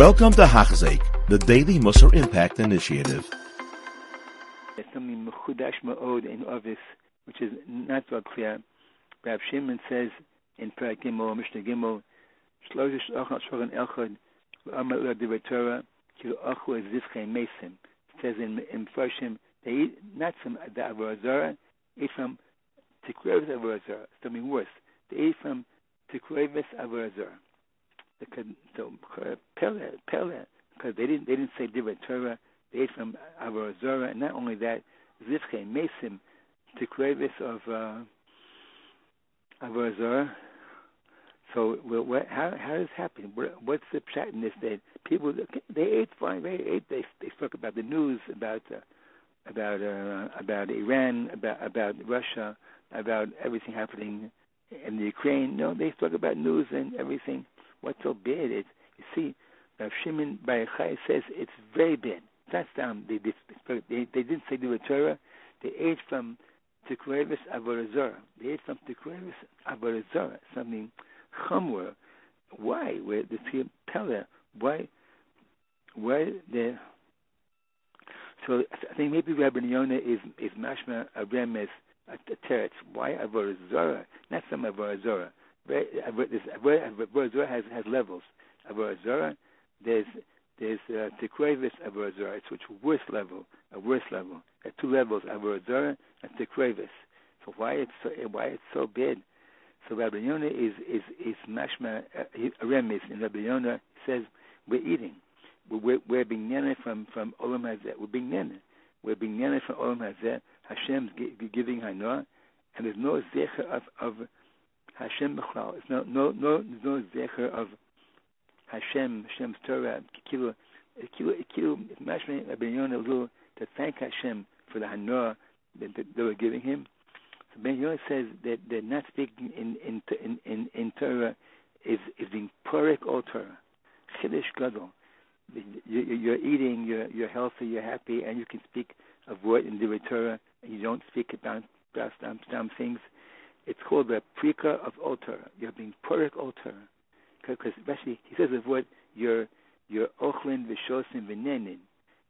Welcome to Hachzeik, the Daily Musar Impact Initiative. Which is not so clear. Rav Shimon says in Perak Gimel, Mishnah Gimel, Divrei Torah, Ochu Es Mesim. Says in, in they eat not from the Avorazara, eat from Tikrevis Avorazara, something worse. They eat from Tikrevis Avorazara. So Pele, Pele, because they didn't they didn't say Divrei Torah, they ate from Avorazara, and not only that, Zivchei Mesim, Tikrevis of uh, Avorazara, so well, what, how how does happen? What's the chat in this? That people they ate fine. They ate. They they spoke about the news about uh, about uh, about Iran, about about Russia, about everything happening in the Ukraine. No, they spoke about news and everything. What's so bad? It's you see, Rav Shimon Bar Yochai says it's very bad. That's down. They they, they, they didn't say the Torah. They ate from Tikrevis Avorazora. They ate from Tikrevis Avorazora. Something Chamur. Why? Where the Pella? Why? Why the? So I think maybe Rabbi Yonah is is mashma a remes a teretz. Why avodah zora? Not some avodah zora. Avodah has has levels. Avodah there's there's uh, tekrevis avodah. It's which worst level, a worse level. At two levels, avodah and tekrevis. So why it's so why it's so bad? So Rabbi Yonah is is is mashma uh, a remes, and Rabbi Yonah says we're eating. We're, we're being nana from from olam hazeh. We're being nana. We're being nana from olam hazeh. Hashem's giving hanoah, and there's no zecher of of Hashem b'chlal. There's no no no there's no zecher of Hashem Hashem's Torah. Kilo kilo kilo mashma Rabbi uh, Yonah to thank Hashem for the hanoah that, that they were giving him. So Ben Yonah says that they're not speaking in in in in, in Torah is is being porek all Torah. Chiddush gadol. You're eating, you're you're healthy, you're happy, and you can speak of word in the Torah, and you don't speak about about some, some things. It's called the prika of all Torah. You're being porek all Torah, because especially he says of what you're you're ochlin v'shosim v'nenin.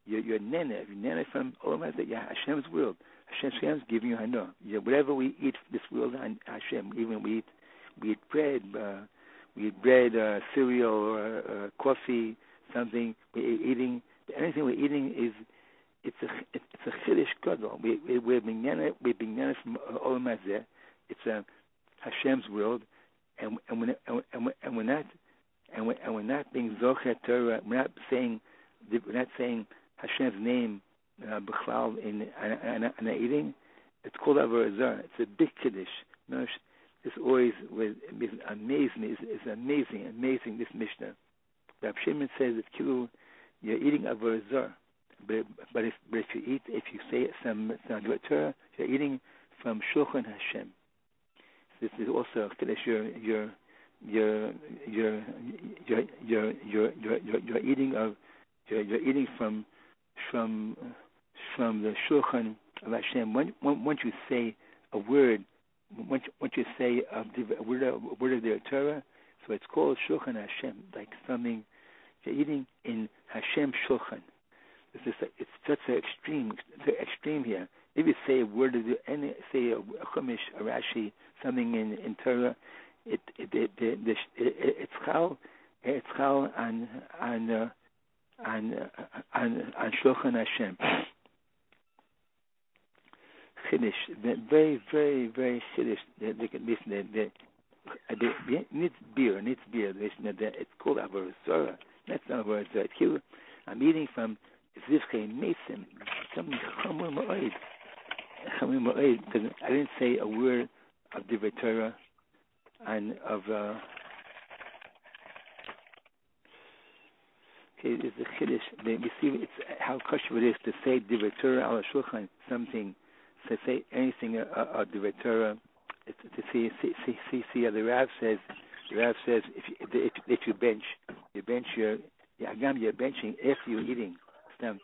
You're you're nene, you're nene from Olam Hazeh, Hashem's world. Hashem, Hashem's giving you hana. You know, whatever we eat this world, Hashem. Even we eat we eat bread, uh, we eat bread, uh, cereal, or uh, coffee, something. We're eating anything we're eating is it's a it's a chiddush gadol. We, we we're being we're being from Olam Hazeh. It's a Hashem's world, and and we're, and we're, and we're not and we're, and we're not being zochet Torah. We're not saying we're not saying Hashem's name uh, in an eating. It's called avodah It's a big chiddush. It's always with amazing. It's, amazing, amazing. This Mishnah. Rav Shimon says that kilu, you're eating avodah but but if but if you eat if you say some Torah, you're eating from Shulchan Hashem. This is also chiddush. You're you're you're you're you're you're you're you're, you're eating of you're, you're eating from from from the Shulchan of Hashem. When, once you say a word, once, once you say a, a, word, a word of the Torah, so it's called Shulchan Hashem, like something you're eating in Hashem Shulchan. It's just it's such an extreme, extreme here. If you say a word of the, any say a, Chumash, a Rashi, something in in Torah, it it it, it, it, it it's chal it's chal on on uh, on on on Shulchan Hashem. Chiddush, very, very, very chiddush. Listen. They, they, they needs beer, needs beer. Listen, it's called avodah That's not avodah I'm eating from Zivchei Mesim. Something chamur ma'oid. I didn't say a word of Divrei Torah and of. Uh, Okay, it's a chiddush. We see it's how kosher it is to say divrei al shulchan, something, to say anything of uh, uh, Torah. It's, to see, see, see, see, the Rav says, the Rav says, if you, if, if you bench, you bench your, agam, you're benching if you're eating. Stem.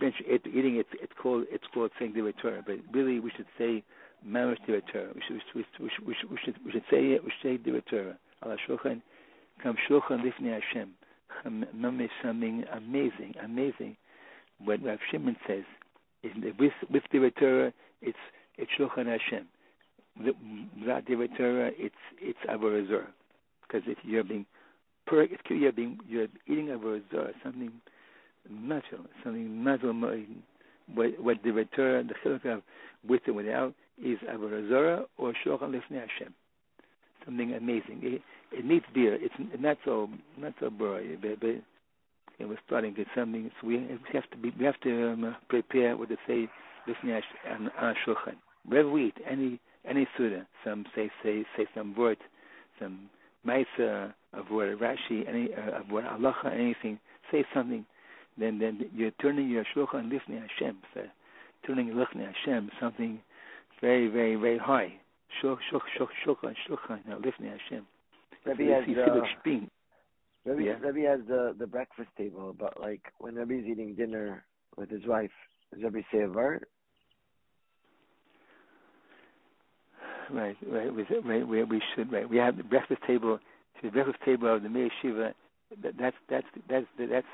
Bench after eating, it's it's called it's called saying divrei Torah. But really, we should say mamash divrei Torah. We should we should, we should we should say it. We should say divrei Torah. Al shulchan, kam shulchan lifnei Hashem. Mamish something amazing, amazing. What Rav Shimon says is with with the Torah, it's it's Shulchan Hashem. Without the Torah, it's it's Avodah Because if you're being per, you're being you're eating Avodah something natural, something natural. What the Torah, the chiluk of with and without is Avodah or Shulchan Lifnei Hashem. Something amazing. It, it needs beer. It's not so not so boring, but, but and we're starting to something. So we have to be we have to um, prepare what to say listening on our shulchan. Wherever we eat any any suda, some say say say some word, some ma'isa of word Rashi, any uh, of word halacha, anything. Say something. Then then you're turning your shulchan lifnei Hashem. So turning lifnei Hashem something very very very high. Shulchan shulchan shulchan lifnei Hashem. Rebbe has, uh, Rebbe, yeah. Rebbe has the, the breakfast table, but like when Rebbe's eating dinner with his wife, does Rebbe say a word? Right, right, we, right, we, we should, right. We have the breakfast table, the breakfast table of the Mir Yeshiva. That, that's that's that's that's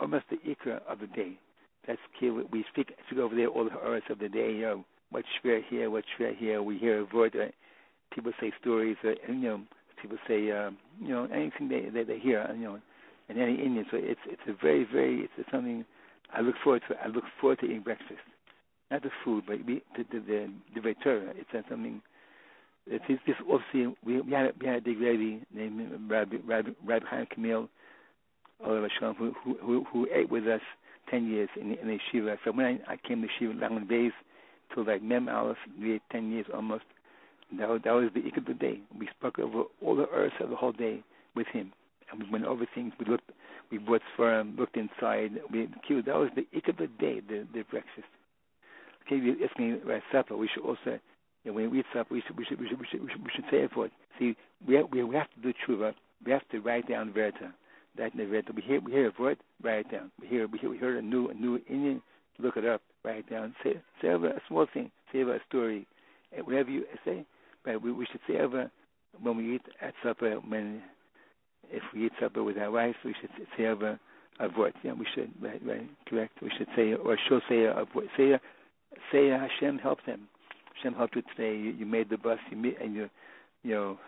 almost the ikra of the day. That's key. We speak, speak over there all the hours of the day. You know, what shver here, what shver here. We hear a word. Right? People say stories, uh, and you know people say, um, you know, anything they, they they hear, you know, in any Indian. So it's it's a very very it's something I look forward to. I look forward to eating breakfast, not the food, but the the the, the Torah. It's something. It's this obviously we, we had we had a big lady named Rabbi Rabbi, Rabbi Chaim Kamil, who, who who who ate with us ten years in in the yeshiva. So when I, I came to yeshiva Langley Bays, till like Mem Aleph, we had ten years almost that was, that was the ik of the day. We spoke over all the earth of the whole day with him, and we went over things. We looked, we bought for him, looked inside. We queued. That was the ik of the day, the the breakfast. Okay, you ask me about supper. We should also, you when we eat supper, we should we should we should we should, we should, we should say it for it. See, we have, we have to do tshuva. We have to write down verta. That the. We hear we hear a word, write it down. We hear we hear we heard a new a new Indian, look it up, write it down. Say say a small thing. Say a story. Eh, whatever you say, but we, we should say over when we eat at supper, when if we eat supper with our wives, we should say over a word. Yeah, we should, right, right, correct. We should say, or she'll say a word. Say, say Hashem helped them. Hashem helped you today. You, you made the bus, you made, and you, you know,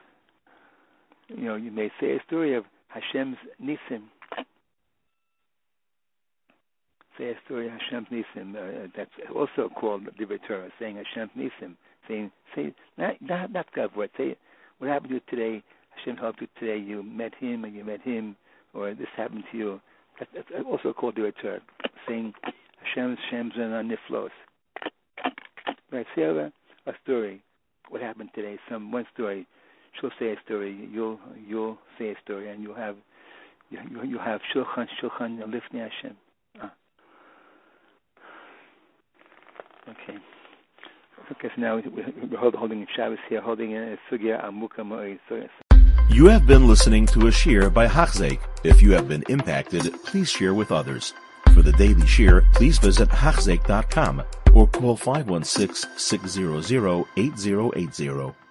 you know, you may say a story of Hashem's nisim. Say a story Hashem's nisim. Uh, that's also called the Torah, saying Hashem's nisim saying, say, not, not, not God's word. Say, what happened to you today? Hashem helped you today. You met him and you met him, or this happened to you. That's, that's also called the return, saying Hashem's Shem's and Niflos. Right, say a, a story. What happened today? Some one story. She'll say a story. You'll you'll say story, and you'll have you you have shulchan shulchan lifnei Hashem. Ah. Okay. Because now we're holding Shabbos here, holding a sugya amuka You have been listening to a shear by Hachzeik. If you have been impacted, please share with others. For the daily shear, please visit Hachzeik.com or call 516 600 8080.